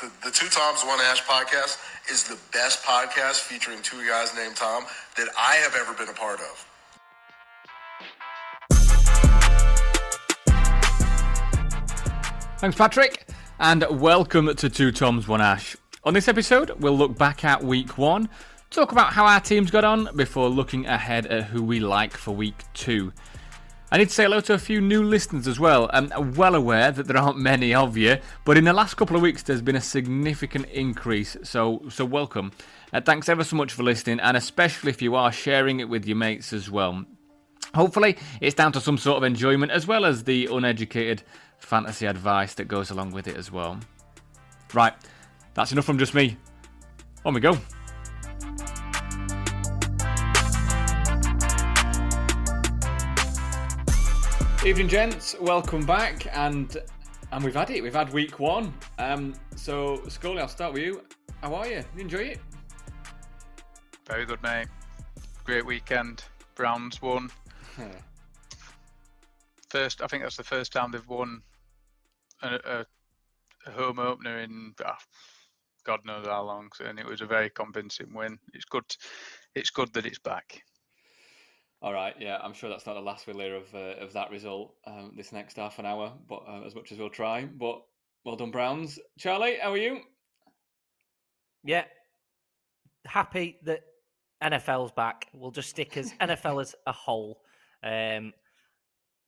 The, the Two Toms One Ash podcast is the best podcast featuring two guys named Tom that I have ever been a part of. Thanks, Patrick, and welcome to Two Toms One Ash. On this episode, we'll look back at week one, talk about how our teams got on before looking ahead at who we like for week two. I need to say hello to a few new listeners as well. I'm well aware that there aren't many of you, but in the last couple of weeks there's been a significant increase, so so welcome. Uh, thanks ever so much for listening, and especially if you are sharing it with your mates as well. Hopefully, it's down to some sort of enjoyment as well as the uneducated fantasy advice that goes along with it as well. Right, that's enough from just me. On we go. Evening, gents. Welcome back, and and we've had it. We've had week one. Um, so Scully, I'll start with you. How are you? You enjoy it? Very good, mate. Great weekend. Browns won. First, I think that's the first time they've won a, a, a home opener in ah, God knows how long, and it was a very convincing win. It's good. It's good that it's back. All right, yeah, I'm sure that's not the last we'll hear of uh, of that result um, this next half an hour, but uh, as much as we'll try. But well done, Browns. Charlie, how are you? Yeah, happy that NFL's back. We'll just stick as NFL as a whole. Um,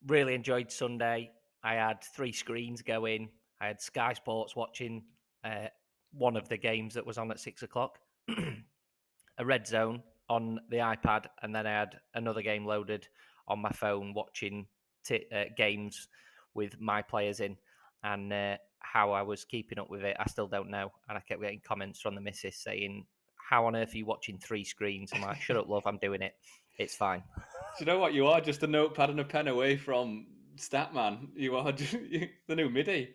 really enjoyed Sunday. I had three screens going. I had Sky Sports watching uh, one of the games that was on at six o'clock, a red zone on the iPad, and then I had another game loaded on my phone watching t- uh, games with my players in. And uh, how I was keeping up with it, I still don't know. And I kept getting comments from the missus saying, "How on earth are you watching three screens?" I'm like, "Shut up, love. I'm doing it. It's fine." Do you know what? You are just a notepad and a pen away from Statman. You are just, you, the new MIDI.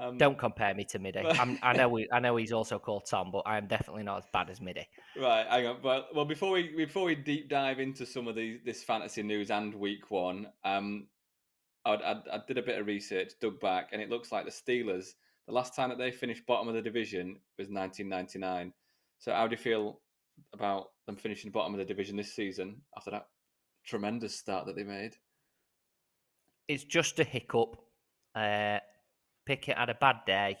Um, Don't compare me to Midi. I'm, i know we, I know he's also called Tom, but I am definitely not as bad as Midi. Right, hang on. Well, well, before we before we deep dive into some of these this fantasy news and week one, um, I, I, I did a bit of research, dug back, and it looks like the Steelers. The last time that they finished bottom of the division was 1999. So, how do you feel about them finishing bottom of the division this season after that tremendous start that they made? It's just a hiccup. Uh, Pickett had a bad day,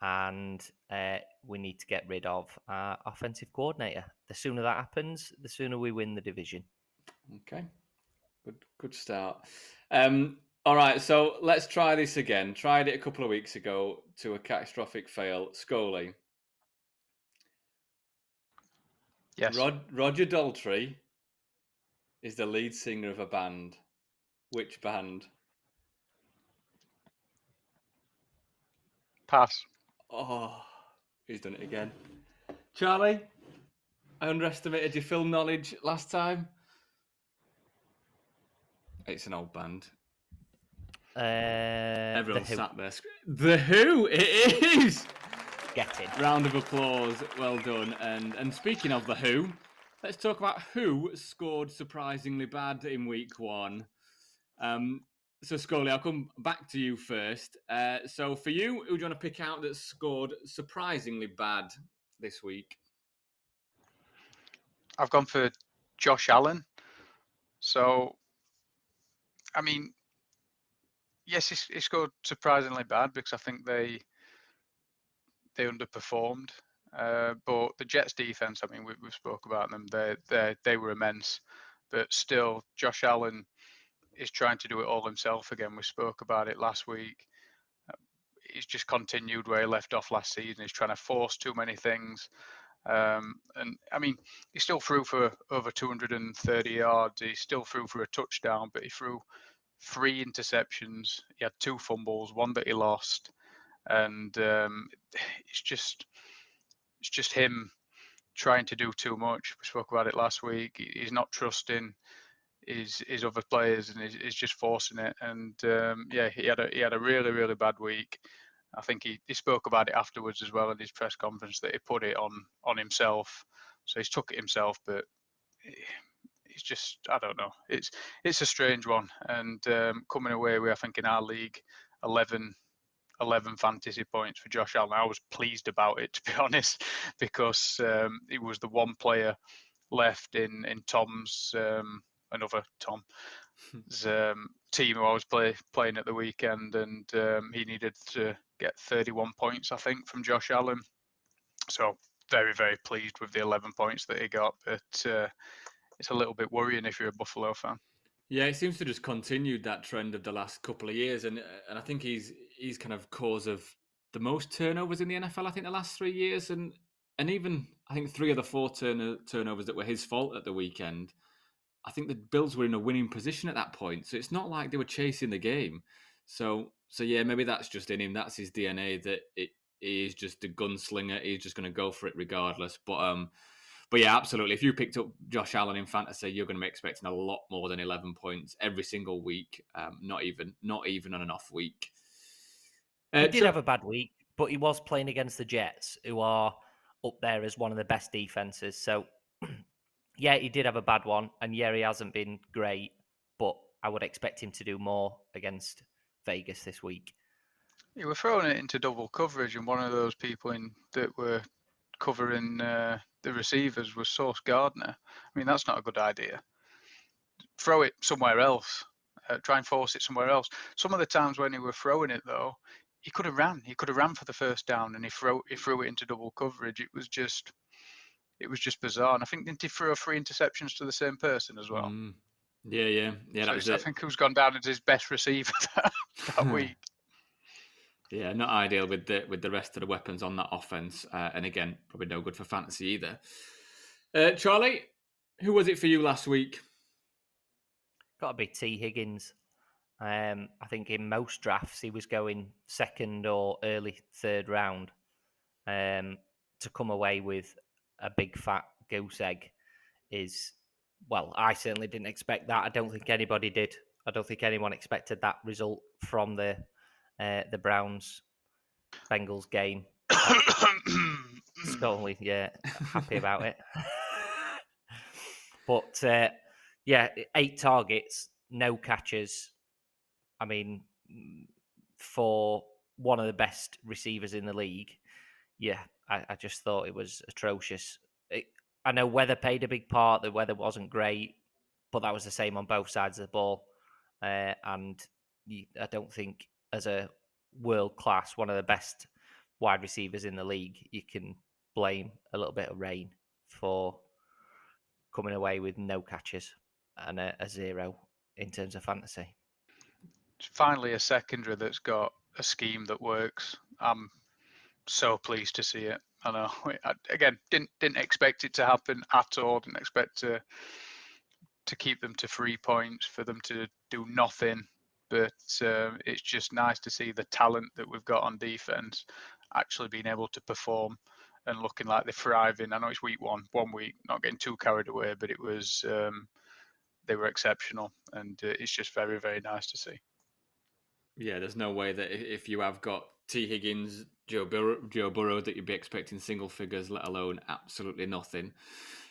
and uh, we need to get rid of our offensive coordinator. The sooner that happens, the sooner we win the division. Okay, good good start. Um, all right, so let's try this again. Tried it a couple of weeks ago to a catastrophic fail. Scully. Yes. Rod, Roger Daltrey is the lead singer of a band. Which band? Pass. Oh, he's done it again. Charlie, I underestimated your film knowledge last time. It's an old band. Uh, Everyone sat there. The Who, it is. Get it. Round of applause. Well done. And and speaking of the Who, let's talk about who scored surprisingly bad in week one. Um, so Scully, I'll come back to you first. Uh, so for you, who do you want to pick out that scored surprisingly bad this week? I've gone for Josh Allen. So, I mean, yes, he, scored surprisingly bad because I think they they underperformed. Uh, but the Jets defense, I mean, we, we spoke about them. They they they were immense, but still, Josh Allen is trying to do it all himself again. We spoke about it last week. He's just continued where he left off last season. He's trying to force too many things. Um, and I mean, he still threw for over 230 yards. He still threw for a touchdown, but he threw three interceptions. He had two fumbles, one that he lost, and um, it's just it's just him trying to do too much. We spoke about it last week. He's not trusting his his other players and he's, he's just forcing it. And um, yeah, he had a he had a really really bad week. I think he, he spoke about it afterwards as well in his press conference that he put it on on himself. So he's took it himself, but it's just I don't know. It's it's a strange one. And um, coming away with I think in our league, eleven 11 fantasy points for Josh Allen. I was pleased about it, to be honest, because um, it was the one player left in in Tom's um, another Tom um, team who I was play, playing at the weekend, and um, he needed to get 31 points, I think, from Josh Allen. So very very pleased with the 11 points that he got, but uh, it's a little bit worrying if you're a Buffalo fan. Yeah, it seems to just continued that trend of the last couple of years, and and I think he's he's kind of cause of the most turnovers in the NFL. I think the last three years, and and even I think three of the four turn- turnovers that were his fault at the weekend. I think the Bills were in a winning position at that point, so it's not like they were chasing the game. So so yeah, maybe that's just in him. That's his DNA. That it he is just a gunslinger. He's just going to go for it regardless. But um, but yeah, absolutely. If you picked up Josh Allen in fantasy, you're going to be expecting a lot more than 11 points every single week. Um, not even not even on an off week. Uh, he did so- have a bad week, but he was playing against the Jets, who are up there as one of the best defenses. So yeah, he did have a bad one, and yeah, he hasn't been great. But I would expect him to do more against Vegas this week. You were throwing it into double coverage, and one of those people in that were covering uh, the receivers was Sauce Gardner. I mean, that's not a good idea. Throw it somewhere else. Uh, try and force it somewhere else. Some of the times when he were throwing it, though, he could have ran. He could have ran for the first down, and he threw he threw it into double coverage. It was just, it was just bizarre. And I think they didn't he throw three interceptions to the same person as well? Mm. Yeah, yeah, yeah. So I think who's gone down as his best receiver that, that week. Yeah, not ideal with the with the rest of the weapons on that offense, uh, and again, probably no good for fantasy either. Uh, Charlie, who was it for you last week? Got to be T Higgins. Um, I think in most drafts he was going second or early third round. Um, to come away with a big fat goose egg is well, I certainly didn't expect that. I don't think anybody did. I don't think anyone expected that result from the uh, the Browns Bengals game. Scully, yeah, happy about it. but uh, yeah, eight targets, no catches. I mean, for one of the best receivers in the league, yeah, I, I just thought it was atrocious. It, I know weather played a big part. The weather wasn't great, but that was the same on both sides of the ball. Uh, and I don't think as a world class, one of the best wide receivers in the league, you can blame a little bit of rain for coming away with no catches and a, a zero in terms of fantasy. Finally, a secondary that's got a scheme that works. I'm so pleased to see it. I know. I, again, didn't didn't expect it to happen at all. Didn't expect to to keep them to three points for them to do nothing but um, it's just nice to see the talent that we've got on defense actually being able to perform and looking like they're thriving. I know it's week one, one week, not getting too carried away, but it was um, they were exceptional, and uh, it's just very, very nice to see. Yeah, there's no way that if you have got T Higgins, Joe Burrow, Joe Burrow, that you'd be expecting single figures, let alone absolutely nothing.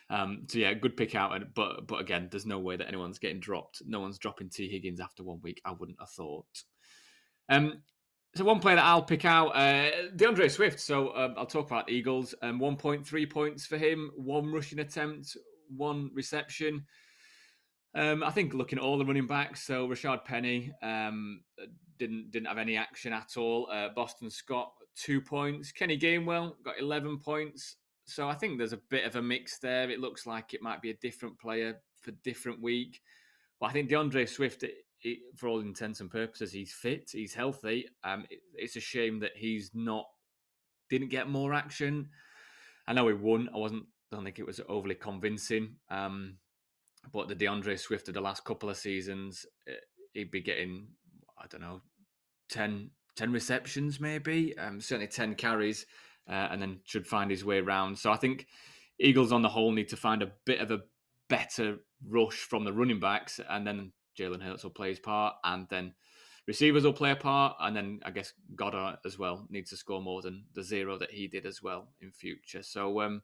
Um, so yeah, good pick out. But but again, there's no way that anyone's getting dropped. No one's dropping T Higgins after one week. I wouldn't have thought. Um, so one player that I'll pick out, uh, D'Andre Swift. So um, I'll talk about Eagles. Um, 1.3 points for him, one rushing attempt, one reception. Um, I think looking at all the running backs, so Rashaad Penny um, didn't didn't have any action at all. Uh, Boston Scott two points. Kenny Gainwell got 11 points so I think there's a bit of a mix there. It looks like it might be a different player for different week. But I think D'Andre Swift, it, it, for all intents and purposes, he's fit, he's healthy. Um, it, it's a shame that he's not didn't get more action. I know he won. I wasn't. I don't think it was overly convincing. Um, but the D'Andre Swift of the last couple of seasons, eh, he'd be getting I don't know 10, 10 receptions maybe. Um, certainly ten carries uh, and then should find his way around. So I think Eagles on the whole need to find a bit of a better rush from the running backs, and then Jalen Hurts will play his part, and then receivers will play a part, and then I guess Goedert as well needs to score more than the zero that he did as well in future. So, um,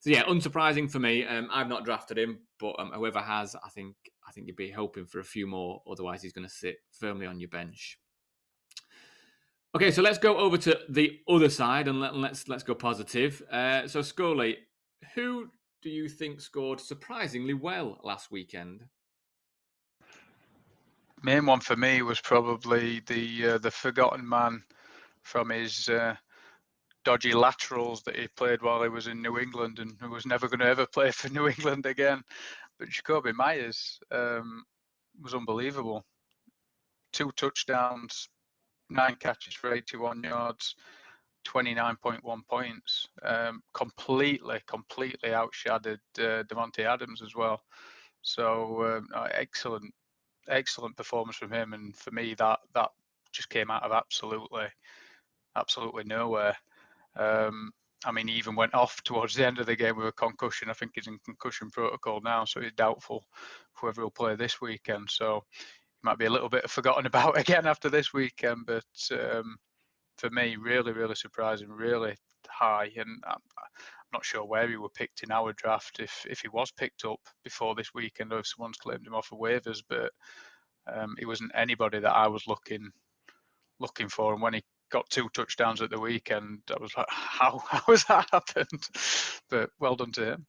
so yeah, unsurprising for me. Um, I've not drafted him, but um, whoever has, I think I think you'd be hoping for a few more. Otherwise, he's going to sit firmly on your bench. Okay, so let's go over to the other side and let, us let's, let's go positive. Uh, so Scully, who do you think scored surprisingly well last weekend? Main one for me was probably the uh, the forgotten man from his uh, dodgy laterals that he played while he was in New England and who was never going to ever play for New England again. But Jakobi Meyers um, was unbelievable. Two touchdowns, nine catches for 81 yards, 29.1 points. Um, completely, completely outshadowed uh, Davante Adams as well. So um, excellent, excellent performance from him. And for me, that that just came out of absolutely, absolutely nowhere. Um, I mean, he even went off towards the end of the game with a concussion. I think he's in concussion protocol now, so he's doubtful whoever will play this weekend. So might be a little bit forgotten about again after this weekend. But um, for me, really, really surprising, really high, and I'm, not sure where he were picked in our draft. If if he was picked up before this weekend, or if someone's claimed him off of waivers, but um, he wasn't anybody that I was looking looking for. And when he got two touchdowns at the weekend, I was like, how how has that happened? But well done to him.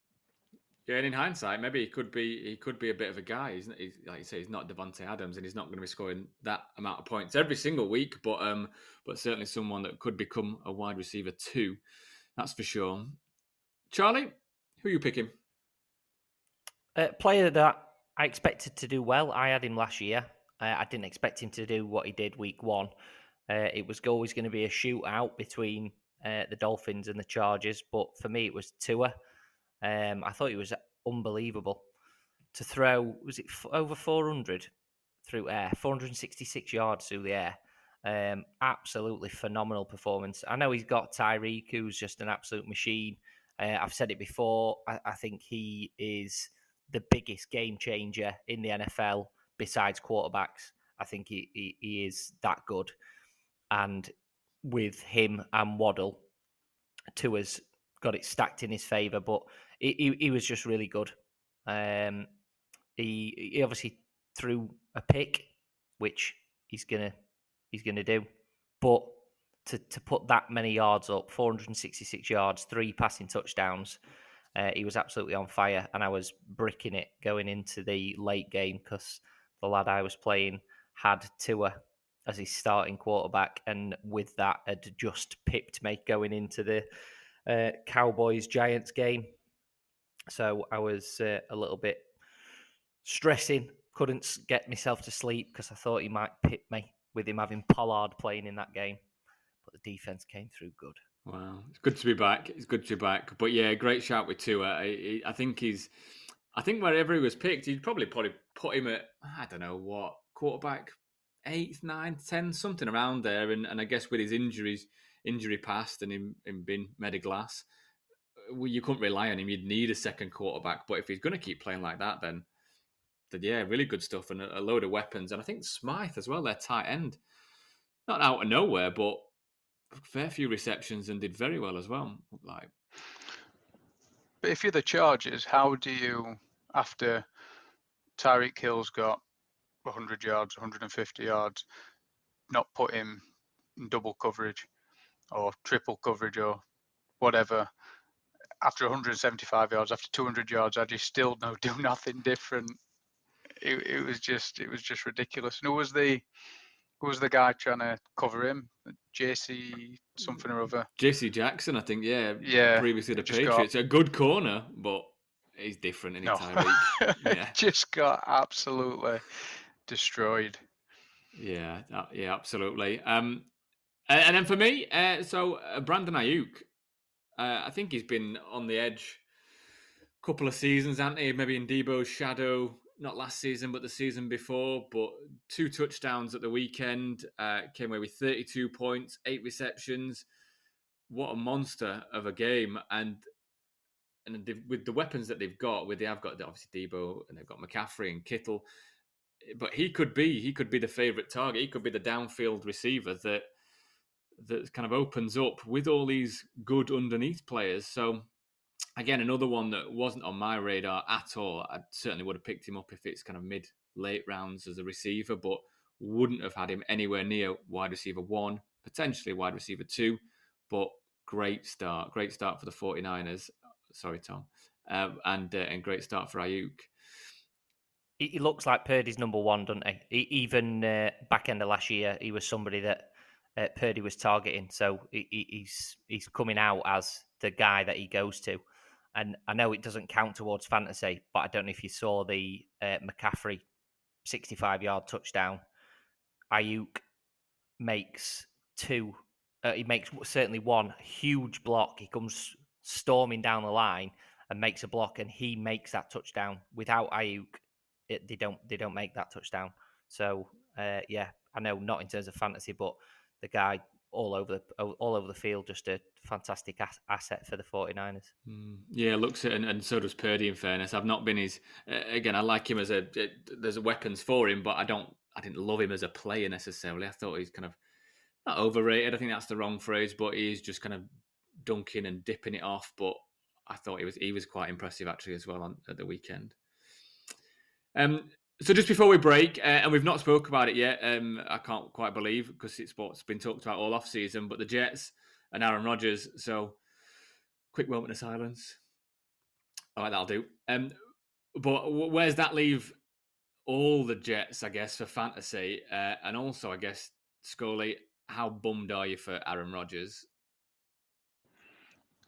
Yeah, and in hindsight, maybe he could be he could be a bit of a guy. He's, he's like you say, he's not Davante Adams, and he's not going to be scoring that amount of points every single week. But um, but certainly someone that could become a wide receiver too. That's for sure. Charlie, who are you picking? A player that I expected to do well. I had him last year. Uh, I didn't expect him to do what he did week one. Uh, it was always going to be a shootout between uh, the Dolphins and the Chargers, but for me, it was Tua. Um, I thought he was unbelievable to throw. Was it f- over 400 through air? 466 yards through the air. Um, absolutely phenomenal performance. I know he's got Tyreek, who's just an absolute machine. Uh, I've said it before. I, I, think he is the biggest game changer in the NFL besides quarterbacks. I think he, he, he is that good. And with him and Waddle, Tua's got it stacked in his favour. But he, he, was just really good. Um, he he obviously threw a pick, which he's gonna he's gonna do, but to to put that many yards up, 466 yards, three passing touchdowns. Uh, he was absolutely on fire, and I was bricking it going into the late game because the lad I was playing had Tua as his starting quarterback, and with that had just pipped me going into the uh, Cowboys Giants game. So I was uh, a little bit stressing, couldn't get myself to sleep because I thought he might pit me with him having Pollard playing in that game. But the defense came through good. Wow, it's good to be back. It's good to be back. But yeah, great shout with Tua. I, I think he's, I think wherever he was picked, he'd probably probably put him at I don't know what quarterback, eighth, ninth, tenth, something around there. And and I guess with his injuries, injury past, and him him being Mediglass, well, you couldn't rely on him. You'd need a second quarterback. But if he's going to keep playing like that, then, then yeah, really good stuff and a, a load of weapons. And I think Smythe as well, their tight end, not out of nowhere, but fair few receptions and did very well as well. Like, but if you're the Chargers, how do you after Tyreek Hill's got 100 yards, 150 yards, not put him in double coverage or triple coverage or whatever after 175 yards, after 200 yards, I just still no do nothing different. It, it was just it was just ridiculous. And who was the who was the guy trying to cover him? JC something or other. JC Jackson, I think. Yeah, yeah. Previously the Patriots, got... a good corner, but he's different anytime. No. yeah, just got absolutely destroyed. Yeah, uh, yeah, absolutely. Um, and then for me, uh, so uh, Brandon Aiyuk, uh, I think he's been on the edge a couple of seasons, hasn't he? Maybe in Debo's shadow, not last season, but the season before. But two touchdowns at the weekend, uh, came away with 32 points, eight receptions. What a monster of a game! And and with the weapons that they've got, with they have got obviously Debo and they've got McCaffrey and Kittle, but he could be he could be the favorite target. He could be the downfield receiver that that kind of opens up with all these good underneath players. So again, another one that wasn't on my radar at all. I certainly would have picked him up if it's kind of mid late rounds as a receiver, but wouldn't have had him anywhere near wide receiver one potentially wide receiver two, but great start, great start for the 49ers. Sorry, Tom, uh, and uh, and great start for Aiyuk. He, he, looks like Purdy's number one, doesn't he? he even uh, back end of last year, he was somebody that uh, Purdy was targeting. So he, he's he's coming out as the guy that he goes to. And I know it doesn't count towards fantasy, but I don't know if you saw the uh, McCaffrey 65 yard touchdown. Aiyuk makes two. Uh, he makes certainly one huge block. He comes storming down the line and makes a block, and he makes that touchdown. Without Aiyuk, it, they don't they don't make that touchdown. So uh, yeah, I know not in terms of fantasy, but the guy all over the all over the field, just a fantastic asset for the 49ers. Mm, yeah, looks it, and, and, so does Purdy. In fairness, I've not been his. Uh, again, I like him as a. Uh, there's weapons for him, but I don't. I didn't love him as a player necessarily. I thought he's kind of not overrated. I think that's the wrong phrase, but he's just kind of dunking and dipping it off. But I thought he was he was quite impressive actually as well on at the weekend. Um, so just before we break, uh, and we've not spoke about it yet, um, I can't quite believe because it's what's been talked about all off season. But the Jets and Aaron Rodgers. So quick moment of silence. All right, that'll do. Um, but where's that leave all the Jets? I guess for fantasy, uh, and also I guess Scully, how bummed are you for Aaron Rodgers?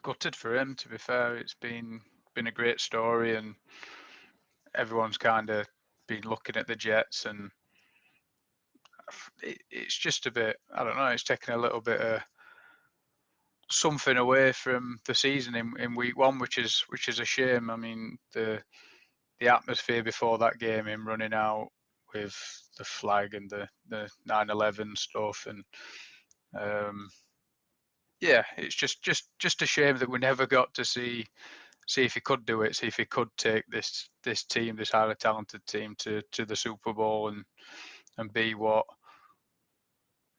Gutted for him. To be fair, it's been been a great story, and everyone's kind of been looking at the Jets, and it, it's just a bit. I don't know. It's taken a little bit of something away from the season in, in week one, which is which is a shame. I mean the the atmosphere before that game, him running out with the flag and the the 9/11 stuff, and um, yeah, it's just just just a shame that we never got to see see if he could do it, see if he could take this this team, this highly talented team, to to the Super Bowl and and be what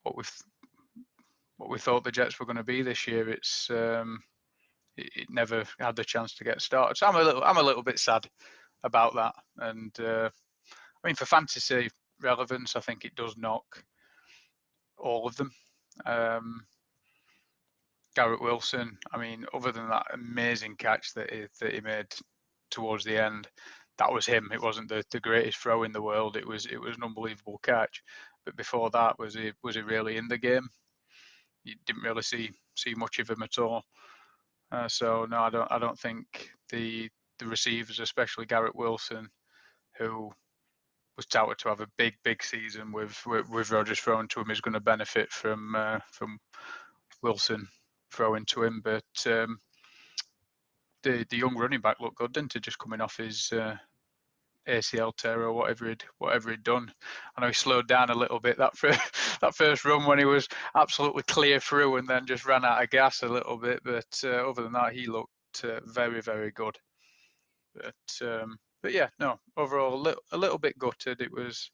what we what we thought the Jets were going to be this year. It's um, it, it, never had the chance to get started. So I'm a little I'm a little bit sad about that. And uh, I mean, for fantasy relevance, I think it does knock all of them. Um, Garrett Wilson. I mean, other than that amazing catch that he, that he made towards the end, that was him. It wasn't the, the greatest throw in the world. It was it was an unbelievable catch. But before that, was he was he really in the game? You didn't really see see much of him at all. Uh, so no, I don't I don't think the the receivers, especially Garrett Wilson, who was touted to have a big big season with with, with Rodgers thrown to him, is going to benefit from uh, from Wilson throwing into him. But um, the the young running back looked good, didn't he? Just coming off his uh, ACL tear or whatever he'd whatever he'd done. I know he slowed down a little bit that first, that first run when he was absolutely clear through and then just ran out of gas a little bit. But uh, other than that, he looked uh, very very good. But um, but yeah, no. Overall, a little, a little bit gutted. It was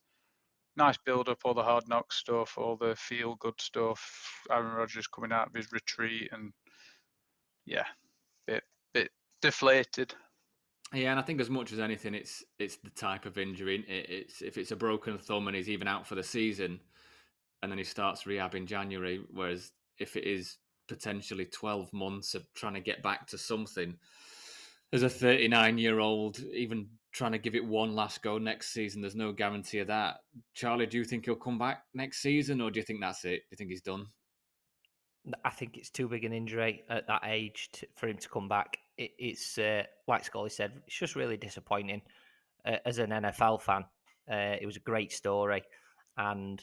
nice build up, all the hard knock stuff, all the feel good stuff. Aaron Rodgers coming out of his retreat, and yeah, bit bit deflated. Yeah, and I think as much as anything, it's it's the type of injury. It, it's if it's a broken thumb and he's even out for the season, and then he starts rehab in January. Whereas if it is potentially twelve months of trying to get back to something, as a thirty-nine-year-old, even trying to give it one last go next season, there's no guarantee of that. Charlie, do you think he'll come back next season, or do you think that's it? Do you think he's done? I think it's too big an injury at that age to, for him to come back. It, it's uh, like Scully said, it's just really disappointing. Uh, as an NFL fan, uh, it was a great story, and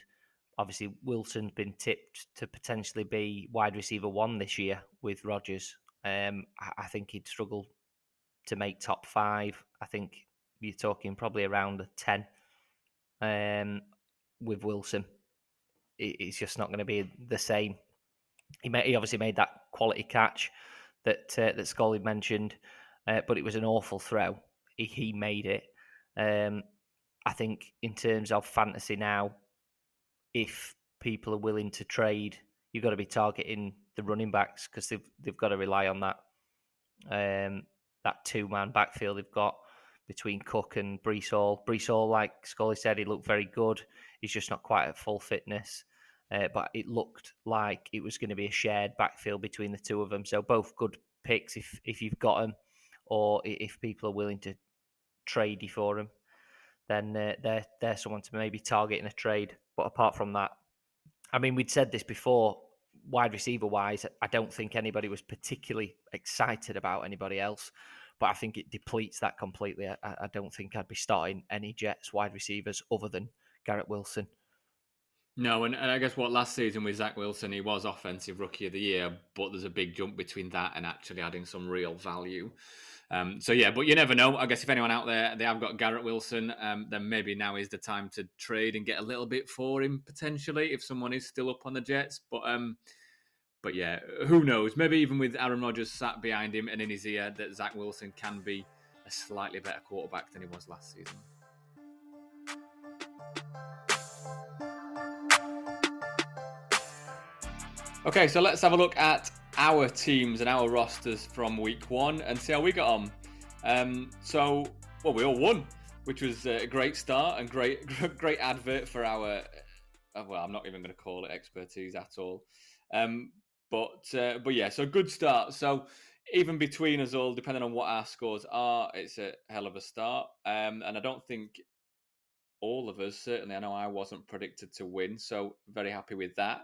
obviously Wilson's been tipped to potentially be wide receiver one this year with Rodgers. Um, I, I think he'd struggle to make top five. I think you're talking probably around a ten um, with Wilson. It, it's just not going to be the same he made, he obviously made that quality catch that uh, that Scully mentioned, uh, but it was an awful throw. He, he made it. Um, I think in terms of fantasy now, if people are willing to trade, you've got to be targeting the running backs because they've they've got to rely on that um, that two man backfield they've got between Cook and Breece Hall. Breece Hall, like Scully said, he looked very good. He's just not quite at full fitness. uh, but it looked like it was going to be a shared backfield between the two of them. So both good picks if if you've got them, or if people are willing to trade you for them, then uh, they're they're someone to maybe target in a trade. But apart from that, I mean, we'd said this before. Wide receiver wise, I don't think anybody was particularly excited about anybody else but I think it depletes that completely. I, I, don't think I'd be starting any Jets wide receivers other than Garrett Wilson. No, and, and I guess what last season with Zach Wilson, he was offensive rookie of the year, but there's a big jump between that and actually adding some real value. Um, so yeah, but you never know. I guess if anyone out there they have got Garrett Wilson, um, then maybe now is the time to trade and get a little bit for him potentially if someone is still up on the Jets. But um, but yeah, who knows? Maybe even with Aaron Rodgers sat behind him and in his ear, that Zach Wilson can be a slightly better quarterback than he was last season. Okay, so let's have a look at our teams and our rosters from week one and see how we got on. Um, so, well, we all won, which was a great start and great, great advert for our. Uh, well, I'm not even going to call it expertise at all. Um, but uh, but yeah, so good start. So even between us all, depending on what our scores are, it's a hell of a start. Um, and I don't think all of us, certainly, I know I wasn't predicted to win, so very happy with that.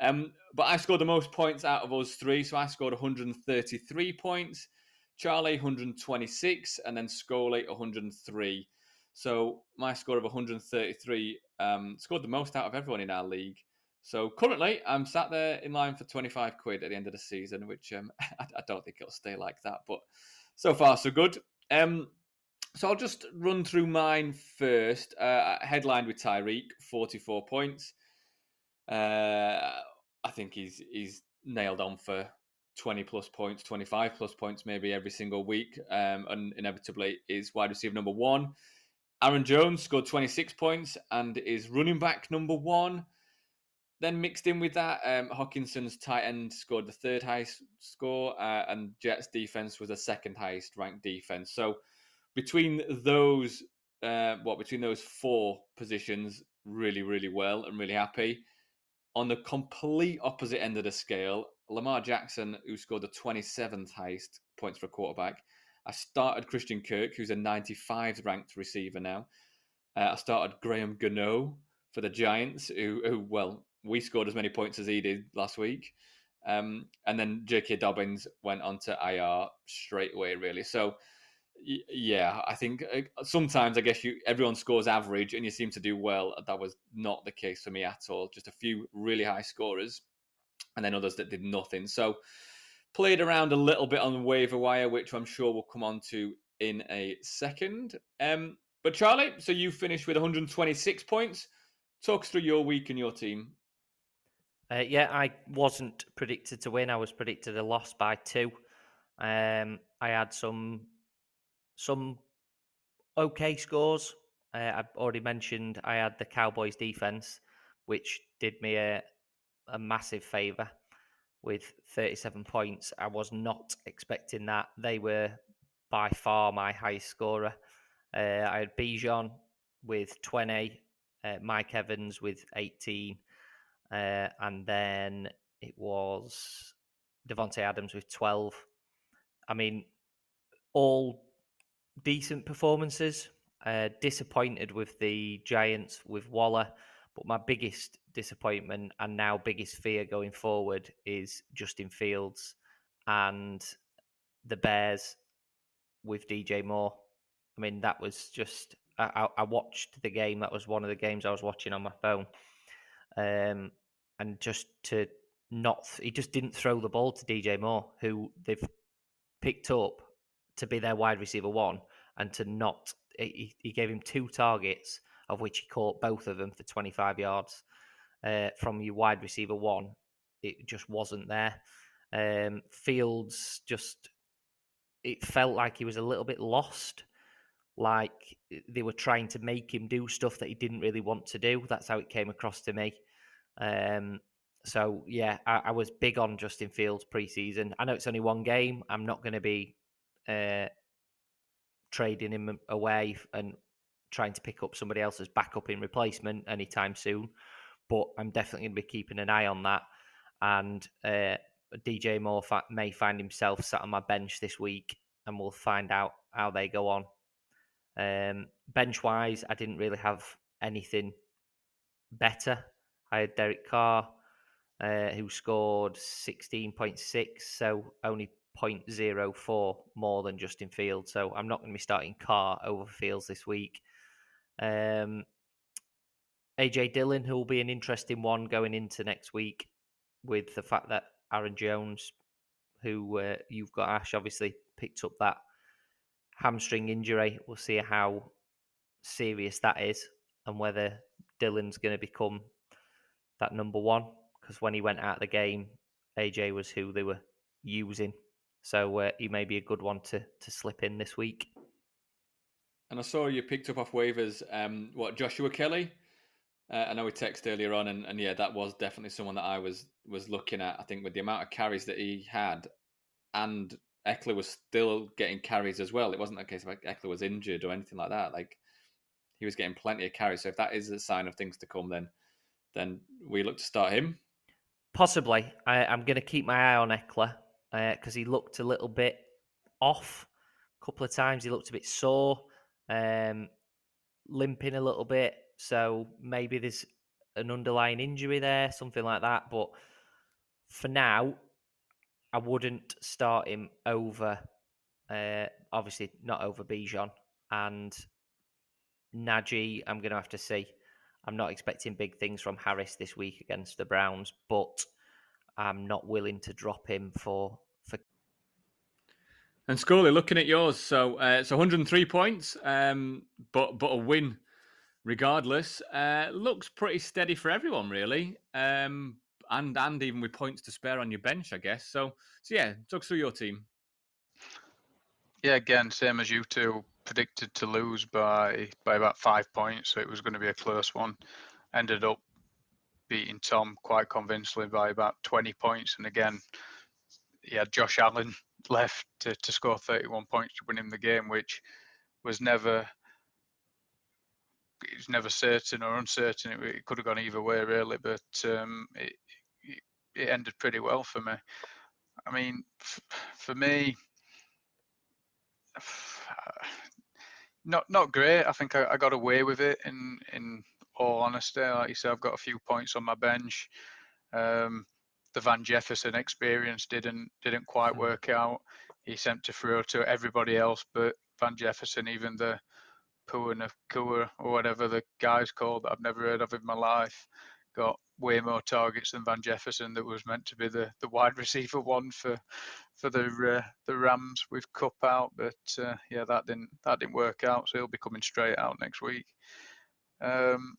Um, but I scored the most points out of us three. So I scored 133 points, Charlie 126, and then Scully 103. So my score of 133 um, scored the most out of everyone in our league. So currently, I'm sat there in line for 25 quid at the end of the season, which um, I, don't think it'll stay like that. But so far, so good. Um, so I'll just run through mine first. Uh, headlined with Tyreek, 44 points. Uh, I think he's he's nailed on for 20 plus points, 25 plus points, maybe every single week, um, and inevitably is wide receiver number one. Aaron Jones scored 26 points and is running back number one. Then mixed in with that, um, Hockenson's tight end scored the third highest score, uh, and Jets defense was the second highest ranked defense. So between those, uh, what between those four positions, really, really well, and really happy. On the complete opposite end of the scale, Lamar Jackson, who scored the 27th highest points for a quarterback. I started Christian Kirk, who's a 95th ranked receiver now. Uh, I started Graham Gano for the Giants, who, who, well, we scored as many points as he did last week. Um, and then J.K. Dobbins went on to IR straight away, really. So, yeah, I think uh, sometimes I guess you everyone scores average and you seem to do well. That was not the case for me at all. Just a few really high scorers, and then others that did nothing. So played around a little bit on waiver wire, which I'm sure we'll come on to in a second. Um, but Charlie, so you finished with 126 points. Talk us through your week and your team. Uh, yeah, I wasn't predicted to win. I was predicted a loss by two. Um, I had some some okay scores. Uh, I've already mentioned I had the Cowboys defense, which did me a, a massive favour with 37 points. I was not expecting that. They were by far my highest scorer. Uh, I had Bijan with 20, uh, Mike Evans with 18, uh, and then it was Davante Adams with 12. I mean, all decent performances. Uh, disappointed with the Giants with Waller, but my biggest disappointment and now biggest fear going forward is Justin Fields and the Bears with DJ Moore. I mean, that was just. I, I watched the game. That was one of the games I was watching on my phone, um, and just to not, he just didn't throw the ball to DJ Moore, who they've picked up to be their wide receiver one and to not. He, he gave him two targets, of which he caught both of them for 25 yards. Uh, from your wide receiver one, it just wasn't there. Um, Fields just, it felt like he was a little bit lost. Like they were trying to make him do stuff that he didn't really want to do. That's how it came across to me. Um, so yeah, I, I, was big on Justin Fields preseason. I know it's only one game. I'm not going to be uh, trading him away and trying to pick up somebody else's backup in replacement anytime soon. but I'm definitely going to be keeping an eye on that. And uh, DJ Moore fa- may find himself sat on my bench this week, and we'll find out how they go on. Um, bench wise, I didn't really have anything better. I had Derek Carr, uh, who scored 16.6, so only 0.04 more than Justin Fields. So I'm not going to be starting Carr over Fields this week. Um, AJ Dillon, who will be an interesting one going into next week, with the fact that Aaron Jones, who uh, you've got Ash, obviously picked up that hamstring injury. We'll see how serious that is and whether Dillon's going to become that number one. Because when he went out of the game, AJ was who they were using. So uh, he may be a good one to, to slip in this week. And I saw you picked up off waivers, um, what, Joshua Kelley? Uh, I know we texted earlier on, and, and yeah, that was definitely someone that I was was looking at. I think with the amount of carries that he had, and Ekeler was still getting carries as well. It wasn't a case of like Ekeler was injured or anything like that. Like he was getting plenty of carries. So if that is a sign of things to come, then then we look to start him. Possibly, I, am going to keep my eye on Ekeler because uh, he looked a little bit off. A couple of times he looked a bit sore, um, limping a little bit. So maybe there's an underlying injury there, something like that. But for now, I wouldn't start him over, uh, obviously not over Bijan and Najee. I'm going to have to see. I'm not expecting big things from Harris this week against the Browns, but I'm not willing to drop him for for. And Scully, looking at yours, so uh, it's 103 points, um, but but a win regardless. Uh, looks pretty steady for everyone, really. Um, and and even with points to spare on your bench, I guess. So so yeah, talk through your team. Yeah, again, same as you two predicted to lose by by about five points, so it was going to be a close one. Ended up beating Tom quite convincingly by about 20 points, and again, he had Josh Allen left to, to score 31 points to win him the game, which was never it was never certain or uncertain. It, it could have gone either way, really, but um, it, it ended pretty well for me. I mean, f- for me, not not great. I think I, I, got away with it. In in all honesty, like you said, I've got a few points on my bench. Um, the Van Jefferson experience didn't didn't quite hmm. work out. He sent to throw to everybody else, but Van Jefferson, even the Puka Nacua or whatever the guy's called that I've never heard of in my life, got way more targets than Van Jefferson that was meant to be the, the wide receiver one for for the uh, the Rams with Kupp out, but uh, yeah, that didn't that didn't work out. So he'll be coming straight out next week. Um,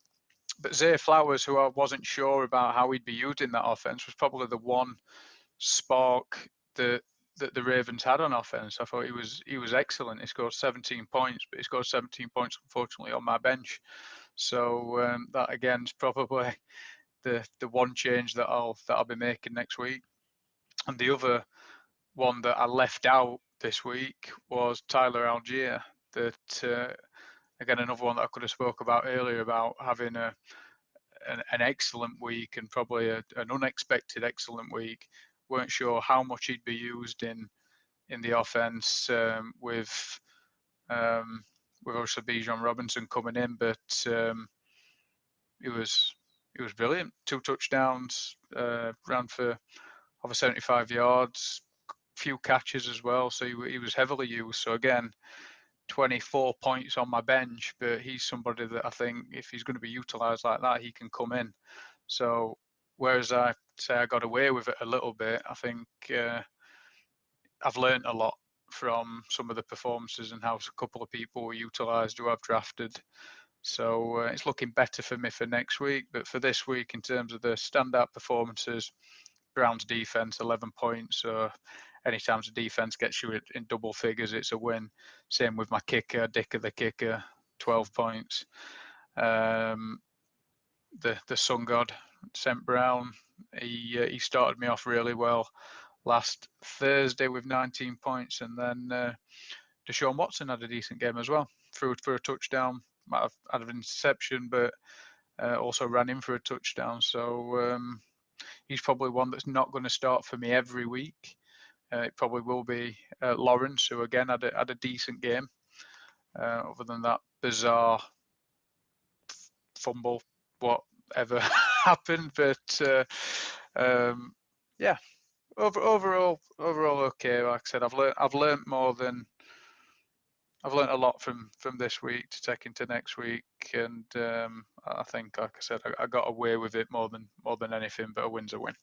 but Zay Flowers, who I wasn't sure about how he'd be used in that offense, was probably the one spark that that the Ravens had on offense. I thought he was he was excellent. He scored 17 points, but he scored 17 points unfortunately on my bench. So um, that again is probably the the one change that I'll that I'll be making next week. And the other one that I left out this week was Tyler Allgeier. That uh, again another one that I could have spoke about earlier about having a an, an excellent week and probably a, an unexpected excellent week. weren't sure how much he'd be used in in the offense um, with um, with obviously Bijan Robinson coming in, but um, he was he was brilliant. Two touchdowns, uh, ran for over 75 yards, few catches as well. So he, he was heavily used. So again, 24 points on my bench, but he's somebody that I think if he's going to be utilised like that, he can come in. So whereas I say I got away with it a little bit, I think uh, I've learned a lot from some of the performances and how a couple of people were utilised who I've drafted. So uh, it's looking better for me for next week. But for this week, in terms of the standout performances, Browns defense 11 points. So anytime the defense gets you in double figures, it's a win. Same with my kicker, Dicker the kicker, 12 points. Um, the the Sun God, St Brown, he uh, he started me off really well last Thursday with 19 points, and then uh, Deshaun Watson had a decent game as well, threw for a touchdown, might have had an interception, but uh, also ran in for a touchdown. So um, he's probably one that's not going to start for me every week. Uh, it probably will be uh, Lawrence, who again had a, had a decent game. Uh, other than that bizarre fumble, whatever happened, but uh, um, yeah, over, overall, overall okay. Like I said, I've learned I've learned more than I've learned a lot from from this week to take into next week, and um, I think, like I said, I, I, got away with it more than more than anything. But a win's a win.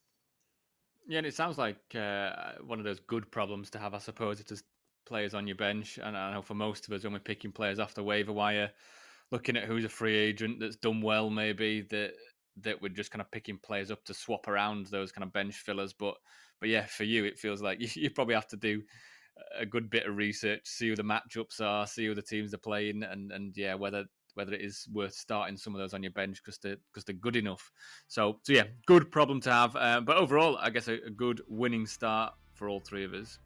Yeah, and it sounds like uh, one of those good problems to have, I suppose. It's just players on your bench, and I know for most of us, when we're picking players off the waiver wire, looking at who's a free agent that's done well, maybe that that we're just kind of picking players up to swap around those kind of bench fillers. But but yeah, for you, it feels like you, you probably have to do a good bit of research, see who the matchups are, see who the teams are playing, and and yeah, whether whether it is worth starting some of those on your bench because they're because they're good enough. So so yeah, good problem to have. Uh, but overall, I guess a, a good winning start for all three of us.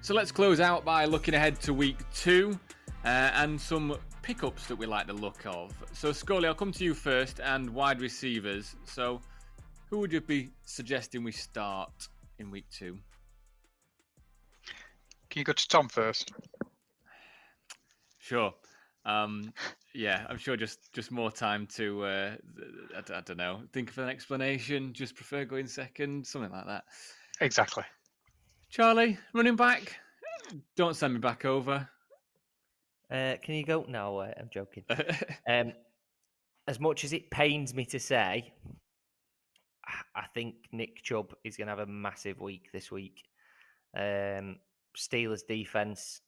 So let's close out by looking ahead to week two uh, and some pickups that we like the look of. So, Scully, I'll come to you first and wide receivers. So, who would you be suggesting we start in week two? Can you go to Tom first? Sure. Um, yeah, I'm sure just just more time to uh, I, I don't know think of an explanation. Just prefer going second, something like that. Exactly. Charlie, running back. Don't send me back over. Uh, can you go? No, uh, I'm joking. um, as much as it pains me to say, I think Nick Chubb is going to have a massive week this week. Um, Steelers defense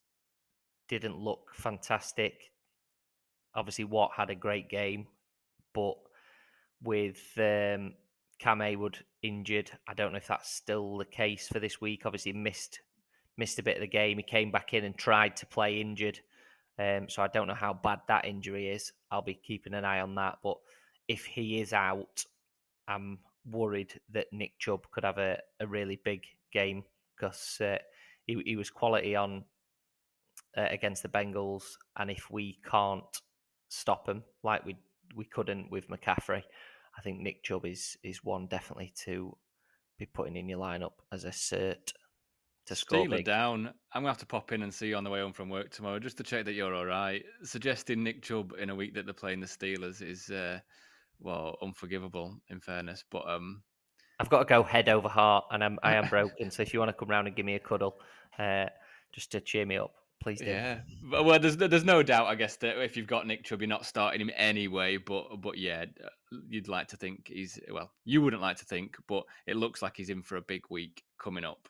didn't look fantastic. Obviously, Watt had a great game, but with um, Cam Heyward injured. I don't know if that's still the case for this week. Obviously, missed missed a bit of the game. He came back in and tried to play injured. Um, so I don't know how bad that injury is. I'll be keeping an eye on that. But if he is out, I'm worried that Nick Chubb could have a, a really big game because uh, he, he was quality on uh, against the Bengals, and if we can't stop him like we we couldn't with McCaffrey, I think Nick Chubb is is one definitely to be putting in your lineup as a cert to score Steeler down. I'm gonna have to pop in and see you on the way home from work tomorrow just to check that you're all right. Suggesting Nick Chubb in a week that they're playing the Steelers is uh, well unforgivable. In fairness, but um, I've got to go head over heart, and I'm I am broken. so if you want to come round and give me a cuddle, uh, just to cheer me up, Please do. Yeah. Well, there's there's no doubt, I guess, that if you've got Nick Chubb, you're not starting him anyway. But but yeah, you'd like to think he's well. You wouldn't like to think, but it looks like he's in for a big week coming up.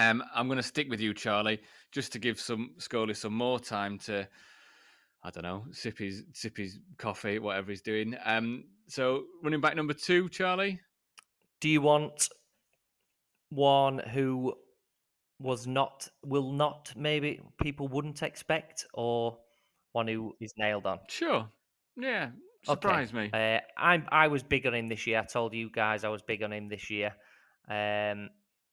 Um, I'm going to stick with you, Charlie, just to give some Scully some more time to, I don't know, sip his sip his coffee, whatever he's doing. Um, so running back number two, Charlie. Do you want one who was not will not maybe people wouldn't expect or one who is nailed on sure yeah surprise okay. me uh, i i was big on him this year i told you guys i was big on him this year um,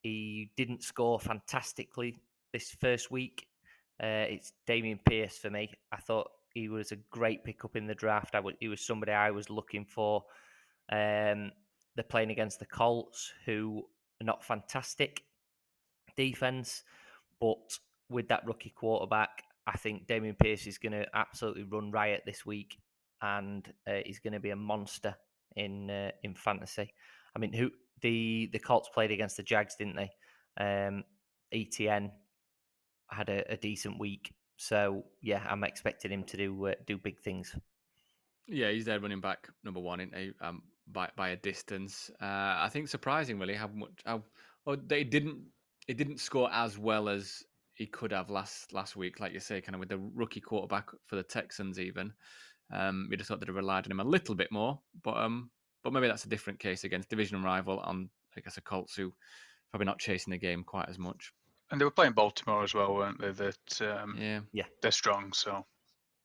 he didn't score fantastically this first week uh, it's Dameon Pierce for me i thought he was a great pickup in the draft I w- he was somebody i was looking for um, they're playing against the colts who are not fantastic defense. But with that rookie quarterback, I think Dameon Pierce is going to absolutely run riot this week, and uh, he's going to be a monster in uh, in fantasy. I mean, who the the Colts played against the Jags, didn't they? Um, ETN had a, a decent week, so yeah, I'm expecting him to do uh, do big things. Yeah, he's there running back number one in a um, by by a distance. Uh, I think surprising really how much how well, they didn't it didn't score as well as he could have last last week, like you say, kind of with the rookie quarterback for the Texans. Even um, we just thought they'd have relied on him a little bit more, but um, but maybe that's a different case against division rival on I guess a Colts who probably not chasing the game quite as much. And they were playing Baltimore as well, weren't they? That um, yeah, yeah, they're strong, so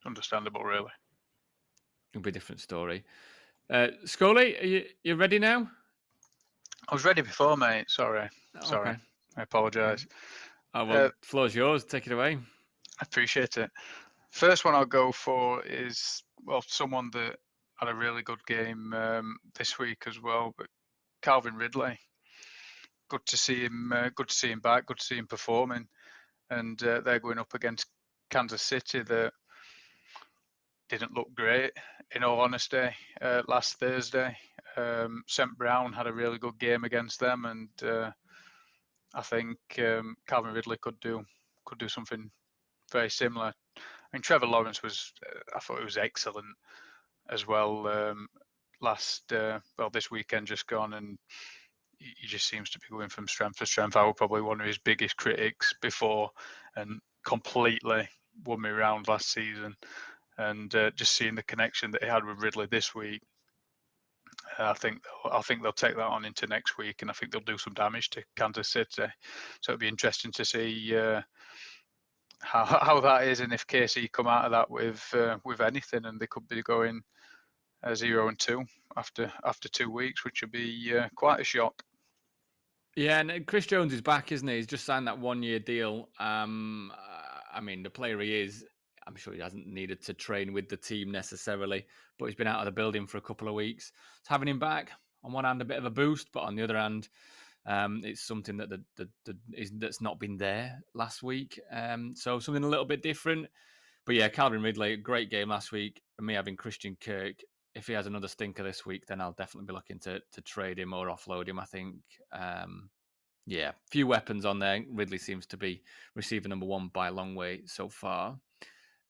understandable, really. It'll be a different story. Uh, Scully, are you you ready now? I was ready before, mate. Sorry, sorry. Okay. I apologise. Oh, well, uh, floor's yours. Take it away. I appreciate it. First one I'll go for is well, someone that had a really good game um, this week as well, but Calvin Ridley. Good to see him. Uh, good to see him back. Good to see him performing. And uh, they're going up against Kansas City that didn't look great. In all honesty, uh, last Thursday, um, St Brown had a really good game against them, and uh, I think um, Calvin Ridley could do could do something very similar. I mean, Trevor Lawrence was, uh, I thought it was excellent as well. Um, last, uh, well, this weekend just gone, and he just seems to be going from strength to strength. I was probably one of his biggest critics before, and completely won me around last season. And uh, just seeing the connection that he had with Ridley this week, uh, I think I think they'll take that on into next week, and I think they'll do some damage to Kansas City. So it'll be interesting to see uh, how how that is, and if KC come out of that with uh, with anything, and they could be going uh, zero and two after after two weeks, which would be uh, quite a shock. Yeah, and uh, Chris Jones is back, isn't he? He's just signed that one year deal. Um, I mean, the player he is, I'm sure he hasn't needed to train with the team necessarily, but he's been out of the building for a couple of weeks. So having him back, on one hand, a bit of a boost, but on the other hand, um, it's something that the, the, the is, that's not been there last week. Um, so something a little bit different. But yeah, Calvin Ridley, great game last week. And me having Christian Kirk, if he has another stinker this week, then I'll definitely be looking to to trade him or offload him. I think. Um, yeah, few weapons on there. Ridley seems to be receiver number one by a long way so far.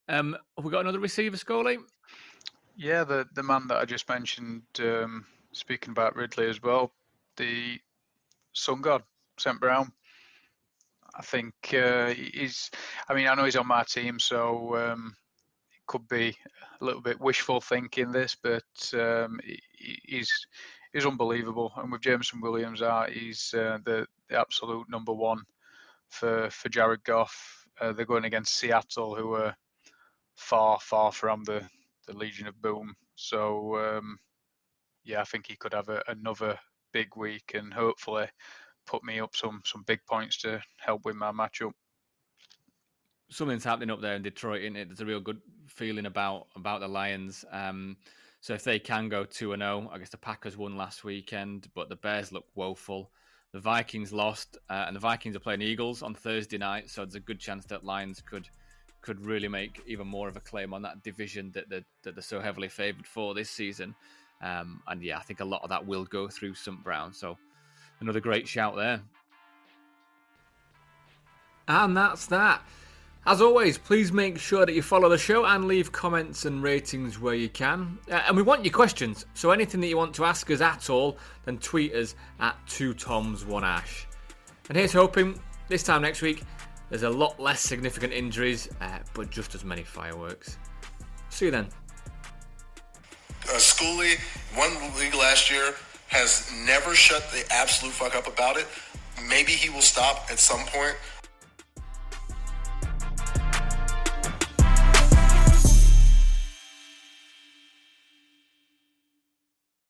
Um, have we got another receiver, Scully? Yeah, the the man that I just mentioned, um, speaking about Ridley as well, the Sun God, St Brown. I think uh, he's. I mean, I know he's on my team, so um, could be a little bit wishful thinking this, but um, he's he's unbelievable. And with Jameson Williams out, he's uh, the, the, absolute number one for for Jared Goff. Uh, they're going against Seattle, who are far far from the the Legion of Boom. So um, yeah, I think he could have a, another big week and hopefully put me up some some big points to help win my matchup. Something's happening up there in Detroit, isn't it? There's a real good feeling about about the Lions. Um, so if they can go two and zero, oh, I guess the Packers won last weekend, but the Bears look woeful. The Vikings lost, uh, and the Vikings are playing Eagles on Thursday night, so there's a good chance that Lions could could really make even more of a claim on that division that they're, that they're so heavily favoured for this season. Um, and yeah, I think a lot of that will go through St Brown. So another great shout there. And that's that. As always, please make sure that you follow the show and leave comments and ratings where you can. Uh, and we want your questions, so anything that you want to ask us at all, then tweet us at 2toms1ash. And here's hoping this time next week there's a lot less significant injuries, uh, but just as many fireworks. See you then uh, Schooley won league last year, has never shut the absolute fuck up about it. Maybe he will stop at some point,